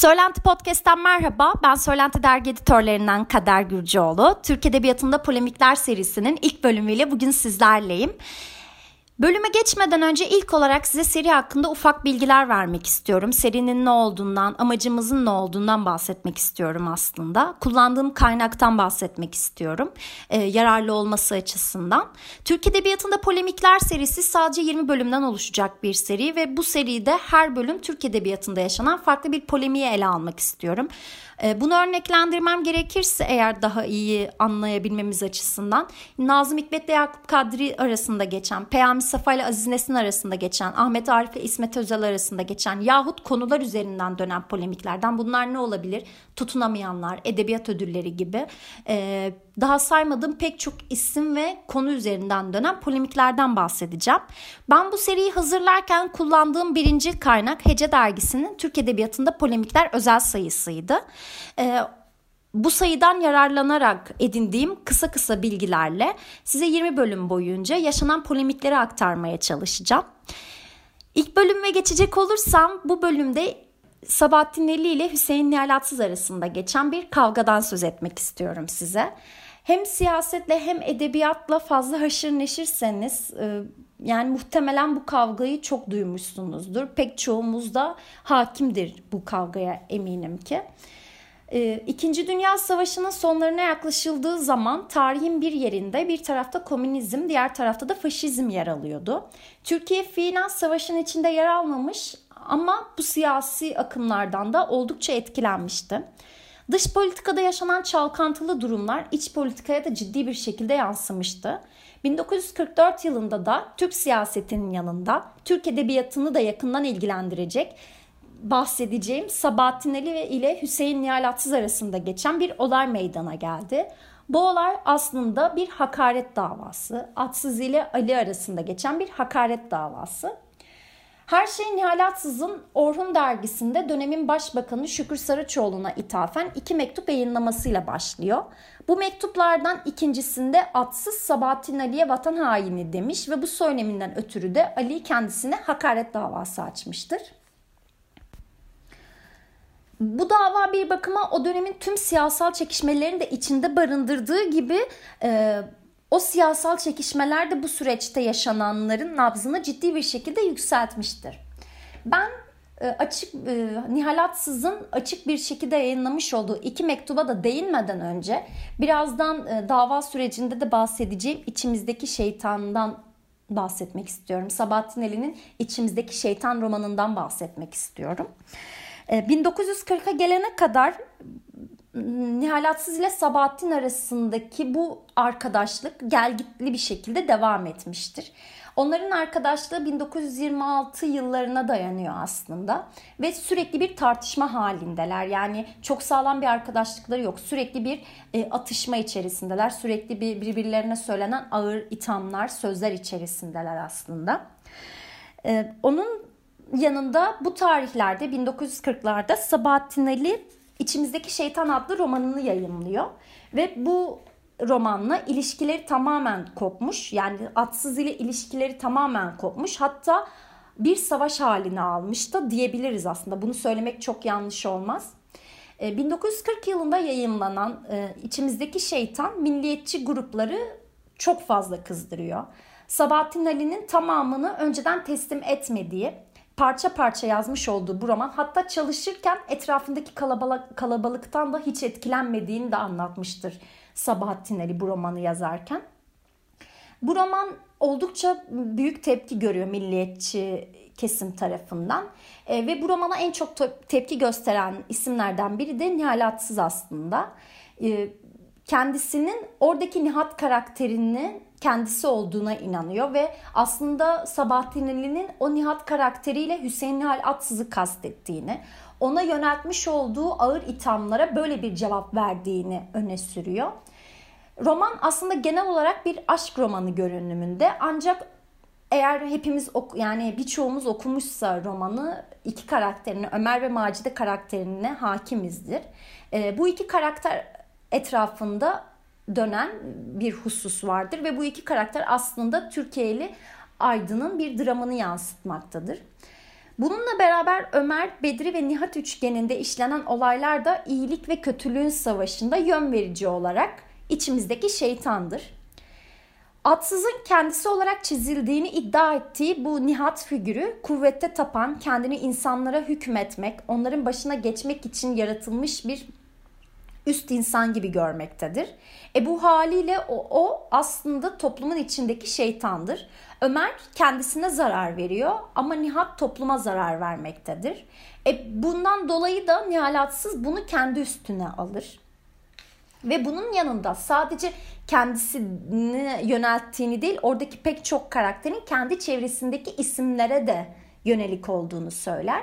Söylenti Podcast'ten merhaba. Ben Söylenti Dergi editörlerinden Kader Gürcüoğlu. Türk Edebiyatı'nda Polemikler serisinin ilk bölümüyle bugün sizlerleyim. Bölüme geçmeden önce ilk olarak size seri hakkında ufak bilgiler vermek istiyorum. Serinin ne olduğundan, amacımızın ne olduğundan bahsetmek istiyorum aslında. Kullandığım kaynaktan bahsetmek istiyorum. Ee, yararlı olması açısından. Türk Edebiyatı'nda Polemikler serisi sadece 20 bölümden oluşacak bir seri ve bu seride her bölüm Türk Edebiyatı'nda yaşanan farklı bir polemiği ele almak istiyorum. Ee, bunu örneklendirmem gerekirse eğer daha iyi anlayabilmemiz açısından Nazım Hikmet ile Yakup Kadri arasında geçen, Peyami Safa ile Aziz Nesin arasında geçen, Ahmet Arif ile İsmet Özel arasında geçen yahut konular üzerinden dönen polemiklerden bunlar ne olabilir? Tutunamayanlar, edebiyat ödülleri gibi e, daha saymadığım pek çok isim ve konu üzerinden dönen polemiklerden bahsedeceğim. Ben bu seriyi hazırlarken kullandığım birinci kaynak Hece Dergisi'nin Türk Edebiyatı'nda polemikler özel sayısıydı. E, bu sayıdan yararlanarak edindiğim kısa kısa bilgilerle size 20 bölüm boyunca yaşanan polemikleri aktarmaya çalışacağım. İlk bölüme geçecek olursam bu bölümde Sabahattin Eli ile Hüseyin Nihalatsız arasında geçen bir kavgadan söz etmek istiyorum size. Hem siyasetle hem edebiyatla fazla haşır neşirseniz e, yani muhtemelen bu kavgayı çok duymuşsunuzdur. Pek çoğumuz da hakimdir bu kavgaya eminim ki. Ee, İkinci Dünya Savaşı'nın sonlarına yaklaşıldığı zaman tarihin bir yerinde bir tarafta komünizm, diğer tarafta da faşizm yer alıyordu. Türkiye fiilen savaşın içinde yer almamış ama bu siyasi akımlardan da oldukça etkilenmişti. Dış politikada yaşanan çalkantılı durumlar iç politikaya da ciddi bir şekilde yansımıştı. 1944 yılında da Türk siyasetinin yanında Türk edebiyatını da yakından ilgilendirecek bahsedeceğim Sabahattin Ali ile Hüseyin Nihal Atsız arasında geçen bir olay meydana geldi. Bu olay aslında bir hakaret davası. Atsız ile Ali arasında geçen bir hakaret davası. Her şey Nihal Atsız'ın Orhun dergisinde dönemin başbakanı Şükür Saraçoğlu'na ithafen iki mektup yayınlamasıyla başlıyor. Bu mektuplardan ikincisinde Atsız Sabahattin Ali'ye vatan haini demiş ve bu söyleminden ötürü de Ali kendisine hakaret davası açmıştır. Bu dava bir bakıma o dönemin tüm siyasal çekişmelerini de içinde barındırdığı gibi e, o siyasal çekişmeler de bu süreçte yaşananların nabzını ciddi bir şekilde yükseltmiştir. Ben e, açık e, Nihalatsız'ın açık bir şekilde yayınlamış olduğu iki mektuba da değinmeden önce birazdan e, dava sürecinde de bahsedeceğim içimizdeki şeytandan bahsetmek istiyorum. Sabahattin Ali'nin içimizdeki şeytan romanından bahsetmek istiyorum. 1940'a gelene kadar Nihalatsız ile Sabahattin arasındaki bu arkadaşlık gelgitli bir şekilde devam etmiştir. Onların arkadaşlığı 1926 yıllarına dayanıyor aslında ve sürekli bir tartışma halindeler. Yani çok sağlam bir arkadaşlıkları yok. Sürekli bir e, atışma içerisindeler. Sürekli bir birbirlerine söylenen ağır ithamlar, sözler içerisindeler aslında. E, onun yanında bu tarihlerde 1940'larda Sabahattin Ali İçimizdeki Şeytan adlı romanını yayınlıyor. Ve bu romanla ilişkileri tamamen kopmuş. Yani atsız ile ilişkileri tamamen kopmuş. Hatta bir savaş halini almış da diyebiliriz aslında. Bunu söylemek çok yanlış olmaz. 1940 e, yılında yayınlanan e, İçimizdeki Şeytan milliyetçi grupları çok fazla kızdırıyor. Sabahattin Ali'nin tamamını önceden teslim etmediği parça parça yazmış olduğu bu roman hatta çalışırken etrafındaki kalabalık, kalabalıktan da hiç etkilenmediğini de anlatmıştır Sabahattin Ali bu romanı yazarken. Bu roman oldukça büyük tepki görüyor milliyetçi kesim tarafından. E, ve bu romana en çok tepki gösteren isimlerden biri de Nihal Atsız aslında. E, kendisinin oradaki Nihat karakterini kendisi olduğuna inanıyor ve aslında Sabahattin Ali'nin o Nihat karakteriyle Hüseyin Nihal Atsız'ı kastettiğini, ona yöneltmiş olduğu ağır ithamlara böyle bir cevap verdiğini öne sürüyor. Roman aslında genel olarak bir aşk romanı görünümünde ancak eğer hepimiz ok yani birçoğumuz okumuşsa romanı iki karakterini Ömer ve Macide karakterine hakimizdir. E, bu iki karakter etrafında dönen bir husus vardır ve bu iki karakter aslında Türkiye'li Aydın'ın bir dramını yansıtmaktadır. Bununla beraber Ömer, Bedri ve Nihat üçgeninde işlenen olaylar da iyilik ve kötülüğün savaşında yön verici olarak içimizdeki şeytandır. Atsız'ın kendisi olarak çizildiğini iddia ettiği bu Nihat figürü kuvvette tapan, kendini insanlara hükmetmek, onların başına geçmek için yaratılmış bir üst insan gibi görmektedir. E bu haliyle o, o aslında toplumun içindeki şeytandır. Ömer kendisine zarar veriyor ama Nihat topluma zarar vermektedir. E bundan dolayı da Nihalatsız bunu kendi üstüne alır. Ve bunun yanında sadece kendisini yönelttiğini değil oradaki pek çok karakterin kendi çevresindeki isimlere de yönelik olduğunu söyler.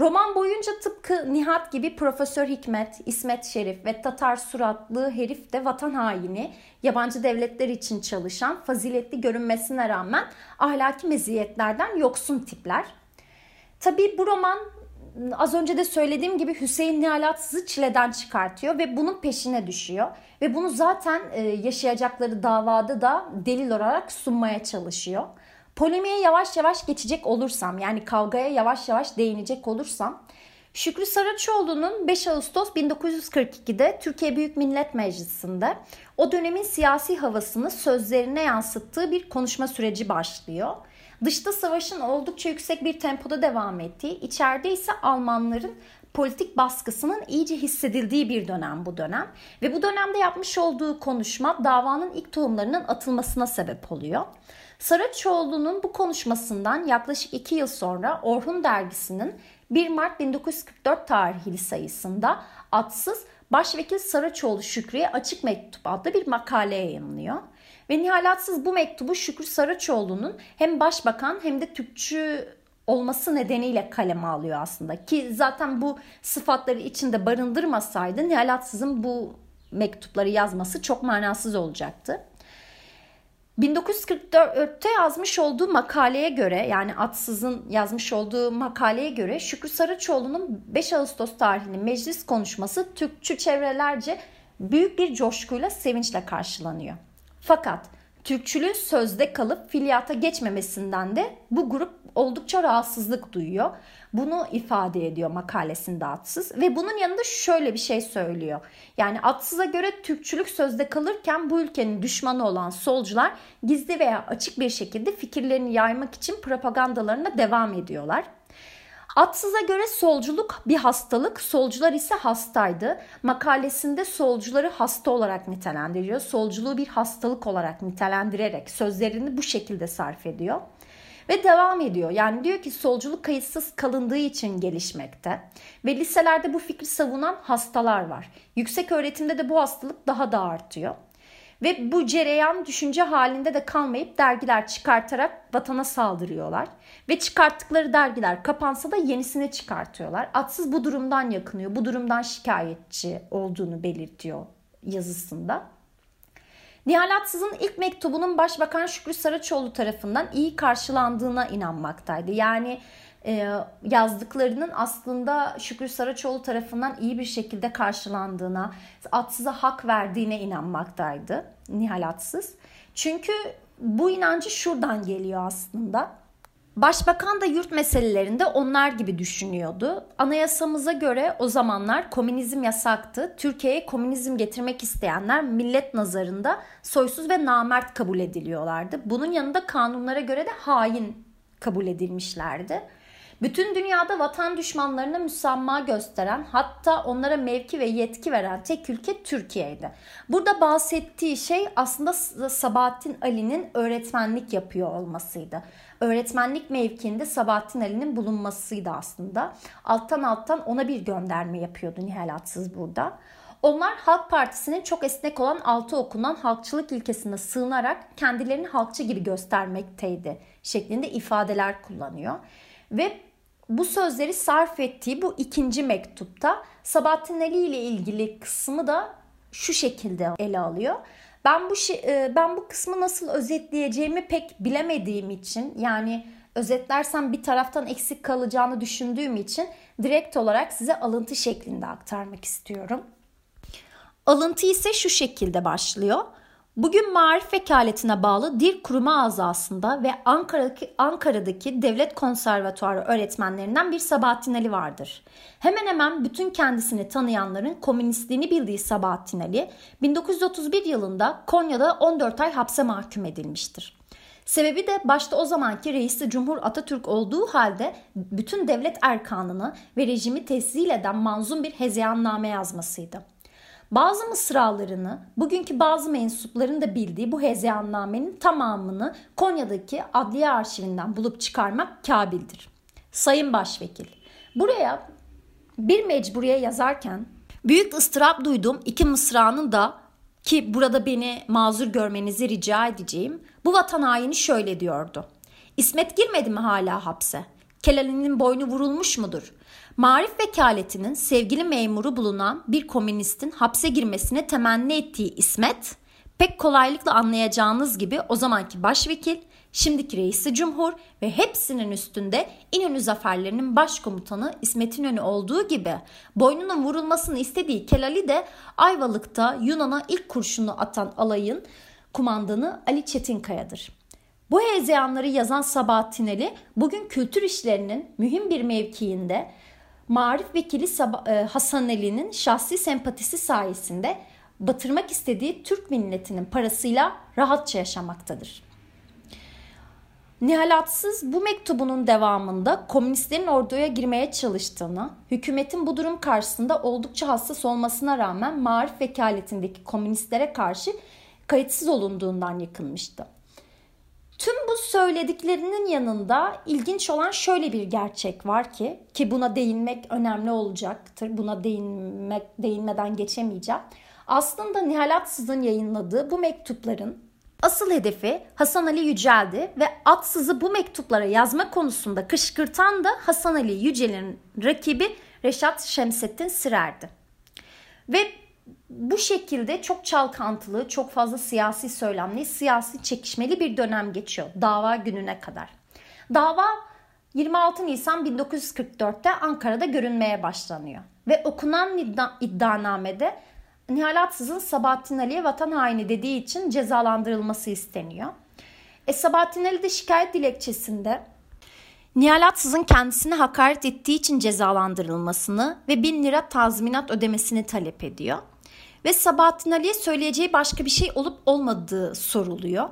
Roman boyunca tıpkı Nihat gibi Profesör Hikmet, İsmet Şerif ve Tatar suratlı herif de vatan haini, yabancı devletler için çalışan, faziletli görünmesine rağmen ahlaki meziyetlerden yoksun tipler. Tabii bu roman az önce de söylediğim gibi Hüseyin Nihalatsız'ı çileden çıkartıyor ve bunun peşine düşüyor. Ve bunu zaten e, yaşayacakları davada da delil olarak sunmaya çalışıyor. Polemiğe yavaş yavaş geçecek olursam yani kavgaya yavaş yavaş değinecek olursam Şükrü Saraçoğlu'nun 5 Ağustos 1942'de Türkiye Büyük Millet Meclisi'nde o dönemin siyasi havasını sözlerine yansıttığı bir konuşma süreci başlıyor. Dışta savaşın oldukça yüksek bir tempoda devam ettiği, içeride ise Almanların politik baskısının iyice hissedildiği bir dönem bu dönem. Ve bu dönemde yapmış olduğu konuşma davanın ilk tohumlarının atılmasına sebep oluyor. Saraçoğlu'nun bu konuşmasından yaklaşık iki yıl sonra Orhun dergisinin 1 Mart 1944 tarihli sayısında atsız Başvekil Saraçoğlu Şükrü'ye açık mektup adlı bir makale yayınlıyor. Ve nihalatsız bu mektubu Şükrü Saraçoğlu'nun hem başbakan hem de Türkçü olması nedeniyle kaleme alıyor aslında. Ki zaten bu sıfatları içinde barındırmasaydı Nihalatsız'ın bu mektupları yazması çok manasız olacaktı. 1944'te yazmış olduğu makaleye göre yani Atsız'ın yazmış olduğu makaleye göre Şükrü Saraçoğlu'nun 5 Ağustos tarihli meclis konuşması Türkçü çevrelerce büyük bir coşkuyla sevinçle karşılanıyor. Fakat Türkçülüğün sözde kalıp fiiliyata geçmemesinden de bu grup oldukça rahatsızlık duyuyor. Bunu ifade ediyor makalesinde Atsız ve bunun yanında şöyle bir şey söylüyor. Yani Atsız'a göre Türkçülük sözde kalırken bu ülkenin düşmanı olan solcular gizli veya açık bir şekilde fikirlerini yaymak için propagandalarına devam ediyorlar. Atsız'a göre solculuk bir hastalık, solcular ise hastaydı. Makalesinde solcuları hasta olarak nitelendiriyor. Solculuğu bir hastalık olarak nitelendirerek sözlerini bu şekilde sarf ediyor. Ve devam ediyor. Yani diyor ki solculuk kayıtsız kalındığı için gelişmekte. Ve liselerde bu fikri savunan hastalar var. Yüksek öğretimde de bu hastalık daha da artıyor. Ve bu cereyan düşünce halinde de kalmayıp dergiler çıkartarak vatana saldırıyorlar. Ve çıkarttıkları dergiler kapansa da yenisini çıkartıyorlar. Atsız bu durumdan yakınıyor. Bu durumdan şikayetçi olduğunu belirtiyor yazısında. Nihal Atsız'ın ilk mektubunun Başbakan Şükrü Saraçoğlu tarafından iyi karşılandığına inanmaktaydı. Yani e, yazdıklarının aslında Şükrü Saraçoğlu tarafından iyi bir şekilde karşılandığına, Atsız'a hak verdiğine inanmaktaydı Nihal Atsız. Çünkü bu inancı şuradan geliyor aslında. Başbakan da yurt meselelerinde onlar gibi düşünüyordu. Anayasamıza göre o zamanlar komünizm yasaktı. Türkiye'ye komünizm getirmek isteyenler millet nazarında soysuz ve namert kabul ediliyorlardı. Bunun yanında kanunlara göre de hain kabul edilmişlerdi. Bütün dünyada vatan düşmanlarına müsamma gösteren hatta onlara mevki ve yetki veren tek ülke Türkiye'ydi. Burada bahsettiği şey aslında Sabahattin Ali'nin öğretmenlik yapıyor olmasıydı. Öğretmenlik mevkiinde Sabahattin Ali'nin bulunmasıydı aslında. Alttan alttan ona bir gönderme yapıyordu Nihal Atsız burada. Onlar Halk Partisi'nin çok esnek olan altı okunan halkçılık ilkesine sığınarak kendilerini halkçı gibi göstermekteydi şeklinde ifadeler kullanıyor. Ve bu sözleri sarf ettiği bu ikinci mektupta Sabahattin Ali ile ilgili kısmı da şu şekilde ele alıyor. Ben bu şey, ben bu kısmı nasıl özetleyeceğimi pek bilemediğim için yani özetlersem bir taraftan eksik kalacağını düşündüğüm için direkt olarak size alıntı şeklinde aktarmak istiyorum. Alıntı ise şu şekilde başlıyor. Bugün Marif Vekaletine bağlı Dil Kurumu azasında ve Ankara'daki, Ankara'daki Devlet Konservatuarı öğretmenlerinden bir Sabahattin Ali vardır. Hemen hemen bütün kendisini tanıyanların komünistliğini bildiği Sabahattin Ali 1931 yılında Konya'da 14 ay hapse mahkum edilmiştir. Sebebi de başta o zamanki reisi Cumhur Atatürk olduğu halde bütün devlet erkanını ve rejimi tescil eden manzum bir hezeyanname yazmasıydı. Bazı mısralarını bugünkü bazı mensupların da bildiği bu hezeyannamenin tamamını Konya'daki adliye arşivinden bulup çıkarmak kabildir. Sayın Başvekil, buraya bir mecburiye yazarken büyük ıstırap duyduğum iki mısranın da ki burada beni mazur görmenizi rica edeceğim. Bu vatan haini şöyle diyordu. İsmet girmedi mi hala hapse? Kelali'nin boynu vurulmuş mudur? Marif vekaletinin sevgili memuru bulunan bir komünistin hapse girmesine temenni ettiği İsmet, pek kolaylıkla anlayacağınız gibi o zamanki başvekil, şimdiki reisi cumhur ve hepsinin üstünde İnönü zaferlerinin başkomutanı İsmet İnönü olduğu gibi boynunun vurulmasını istediği Kelali de Ayvalık'ta Yunan'a ilk kurşunu atan alayın kumandanı Ali Çetinkaya'dır. Bu hezeyanları yazan Sabahattin Ali bugün kültür işlerinin mühim bir mevkiinde Marif Vekili e, Hasan Ali'nin şahsi sempatisi sayesinde batırmak istediği Türk milletinin parasıyla rahatça yaşamaktadır. Nihalatsız bu mektubunun devamında komünistlerin orduya girmeye çalıştığını, hükümetin bu durum karşısında oldukça hassas olmasına rağmen marif vekaletindeki komünistlere karşı kayıtsız olunduğundan yakınmıştı. Tüm bu söylediklerinin yanında ilginç olan şöyle bir gerçek var ki ki buna değinmek önemli olacaktır. Buna değinmek değinmeden geçemeyeceğim. Aslında Nihal Atsız'ın yayınladığı bu mektupların asıl hedefi Hasan Ali Yücel'di ve Atsız'ı bu mektuplara yazma konusunda kışkırtan da Hasan Ali Yücel'in rakibi Reşat Şemsettin Sirer'di. Ve bu şekilde çok çalkantılı, çok fazla siyasi söylemli, siyasi çekişmeli bir dönem geçiyor dava gününe kadar. Dava 26 Nisan 1944'te Ankara'da görünmeye başlanıyor. Ve okunan iddia, iddianamede Nihal Atsız'ın Sabahattin Ali'ye vatan haini dediği için cezalandırılması isteniyor. E, Sabahattin Ali de şikayet dilekçesinde Nihal Atsız'ın kendisine hakaret ettiği için cezalandırılmasını ve 1000 lira tazminat ödemesini talep ediyor. Ve Sabahattin Ali'ye söyleyeceği başka bir şey olup olmadığı soruluyor.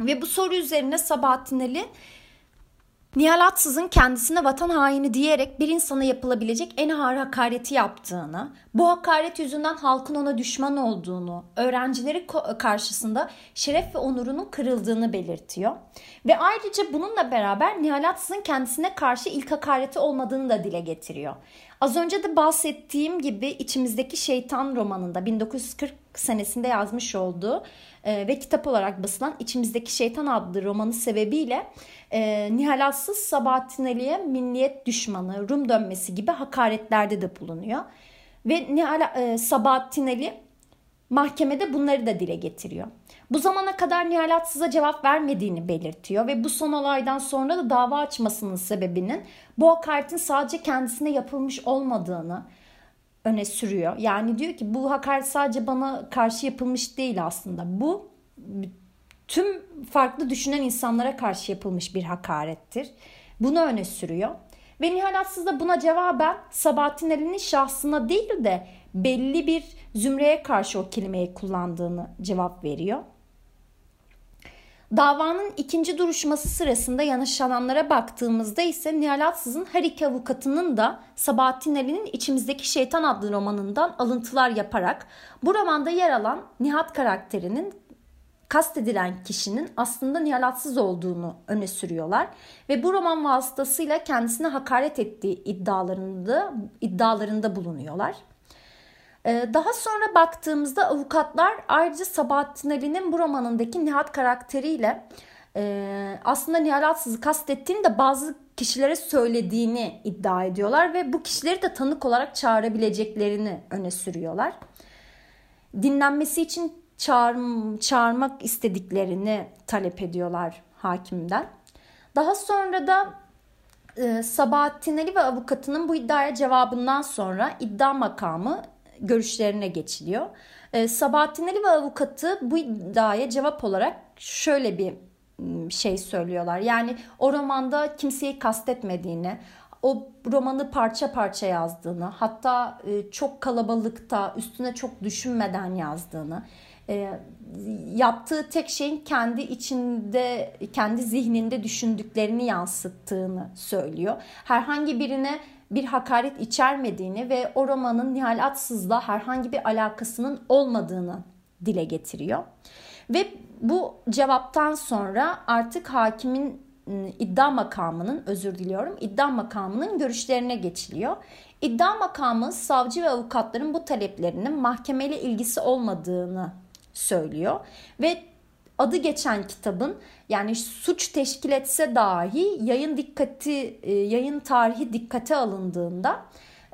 Ve bu soru üzerine Sabahattin Ali Nihal Atsız'ın kendisine vatan haini diyerek bir insana yapılabilecek en ağır hakareti yaptığını, bu hakaret yüzünden halkın ona düşman olduğunu, öğrencileri karşısında şeref ve onurunun kırıldığını belirtiyor. Ve ayrıca bununla beraber Nihal Atsız'ın kendisine karşı ilk hakareti olmadığını da dile getiriyor. Az önce de bahsettiğim gibi içimizdeki şeytan romanında 1940 senesinde yazmış olduğu e, ve kitap olarak basılan İçimizdeki Şeytan adlı romanı sebebiyle e, Nihalatsız Sabahattin Ali'ye milliyet düşmanı, Rum dönmesi gibi hakaretlerde de bulunuyor. Ve Nihal, e, Sabahattin Ali mahkemede bunları da dile getiriyor. Bu zamana kadar Nihalatsız'a cevap vermediğini belirtiyor ve bu son olaydan sonra da dava açmasının sebebinin bu hakaretin sadece kendisine yapılmış olmadığını öne sürüyor. Yani diyor ki bu hakaret sadece bana karşı yapılmış değil aslında. Bu tüm farklı düşünen insanlara karşı yapılmış bir hakarettir. Bunu öne sürüyor. Ve Nihalatsız da buna cevaben Sabahattin Ali'nin şahsına değil de belli bir zümreye karşı o kelimeyi kullandığını cevap veriyor. Davanın ikinci duruşması sırasında yanışananlara baktığımızda ise Nihal Atsız'ın her iki avukatının da Sabahattin Ali'nin İçimizdeki Şeytan adlı romanından alıntılar yaparak bu romanda yer alan Nihat karakterinin kastedilen kişinin aslında Nihal Atsız olduğunu öne sürüyorlar ve bu roman vasıtasıyla kendisine hakaret ettiği iddialarında iddialarında bulunuyorlar. Ee, daha sonra baktığımızda avukatlar ayrıca Sabahattin Ali'nin bu romanındaki Nihat karakteriyle e, aslında Nihal Atsız'ı kastettiğini de bazı kişilere söylediğini iddia ediyorlar ve bu kişileri de tanık olarak çağırabileceklerini öne sürüyorlar. Dinlenmesi için çağır, çağırmak istediklerini talep ediyorlar hakimden. Daha sonra da e, Sabahattin Ali ve avukatının bu iddiaya cevabından sonra iddia makamı görüşlerine geçiliyor. E, Sabahattin Ali ve avukatı bu iddiaya cevap olarak şöyle bir şey söylüyorlar. Yani o romanda kimseyi kastetmediğini, o romanı parça parça yazdığını, hatta e, çok kalabalıkta üstüne çok düşünmeden yazdığını, e, yaptığı tek şeyin kendi içinde, kendi zihninde düşündüklerini yansıttığını söylüyor. Herhangi birine bir hakaret içermediğini ve o romanın Nihal Atsız'la herhangi bir alakasının olmadığını dile getiriyor. Ve bu cevaptan sonra artık hakimin ıı, iddia makamının özür diliyorum iddia makamının görüşlerine geçiliyor. İddia makamı savcı ve avukatların bu taleplerinin mahkemeyle ilgisi olmadığını söylüyor ve adı geçen kitabın yani suç teşkil etse dahi yayın dikkati ıı, yayın tarihi dikkate alındığında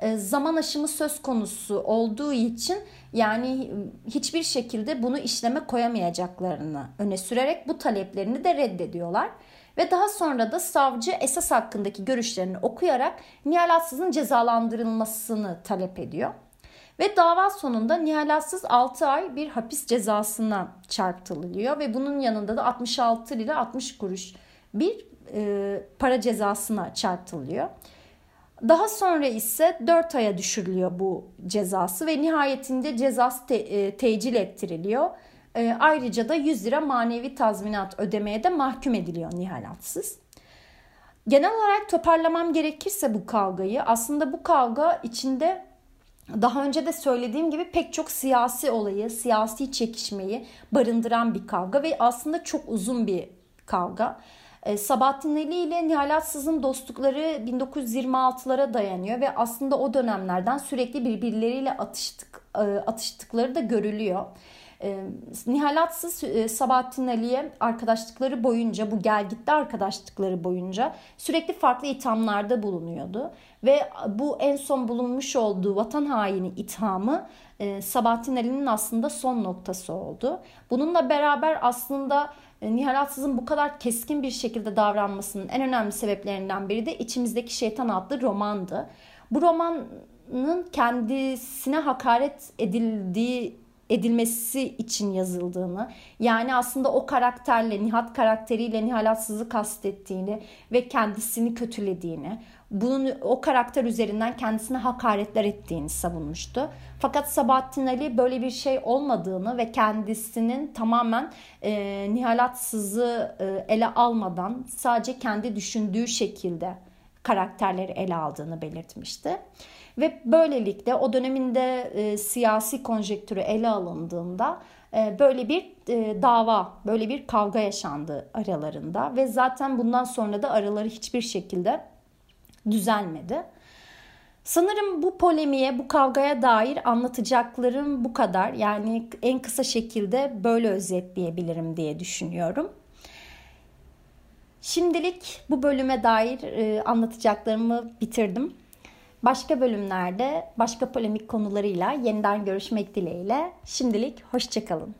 ıı, zaman aşımı söz konusu olduğu için yani hiçbir şekilde bunu işleme koyamayacaklarını öne sürerek bu taleplerini de reddediyorlar. Ve daha sonra da savcı esas hakkındaki görüşlerini okuyarak Nihal Atsız'ın cezalandırılmasını talep ediyor. Ve dava sonunda Nihal Atsız 6 ay bir hapis cezasına çarptırılıyor ve bunun yanında da 66 lira 60 kuruş bir e, para cezasına çarptırılıyor. Daha sonra ise 4 aya düşürülüyor bu cezası ve nihayetinde cezası te, e, tecil ettiriliyor. E, ayrıca da 100 lira manevi tazminat ödemeye de mahkum ediliyor nihalatsız. Genel olarak toparlamam gerekirse bu kavgayı aslında bu kavga içinde daha önce de söylediğim gibi pek çok siyasi olayı, siyasi çekişmeyi barındıran bir kavga ve aslında çok uzun bir kavga. E, Sabahattin Ali ile Nihal Atsız'ın dostlukları 1926'lara dayanıyor ve aslında o dönemlerden sürekli birbirleriyle atıştık, e, atıştıkları da görülüyor. Nihal Atsız Sabahattin Ali'ye arkadaşlıkları boyunca bu gel gitti arkadaşlıkları boyunca sürekli farklı ithamlarda bulunuyordu. Ve bu en son bulunmuş olduğu vatan haini ithamı Sabahattin Ali'nin aslında son noktası oldu. Bununla beraber aslında Nihal Atsız'ın bu kadar keskin bir şekilde davranmasının en önemli sebeplerinden biri de İçimizdeki Şeytan adlı romandı. Bu romanın kendisine hakaret edildiği edilmesi için yazıldığını yani aslında o karakterle Nihat karakteriyle Nihal Atsız'ı kastettiğini ve kendisini kötülediğini bunun o karakter üzerinden kendisine hakaretler ettiğini savunmuştu. Fakat Sabahattin Ali böyle bir şey olmadığını ve kendisinin tamamen e, nihalatsızı e, ele almadan sadece kendi düşündüğü şekilde karakterleri ele aldığını belirtmişti. Ve böylelikle o döneminde e, siyasi konjektürü ele alındığında e, böyle bir e, dava, böyle bir kavga yaşandı aralarında ve zaten bundan sonra da araları hiçbir şekilde düzelmedi. Sanırım bu polemiğe, bu kavgaya dair anlatacaklarım bu kadar. Yani en kısa şekilde böyle özetleyebilirim diye düşünüyorum. Şimdilik bu bölüme dair e, anlatacaklarımı bitirdim. Başka bölümlerde başka polemik konularıyla yeniden görüşmek dileğiyle. Şimdilik hoşçakalın.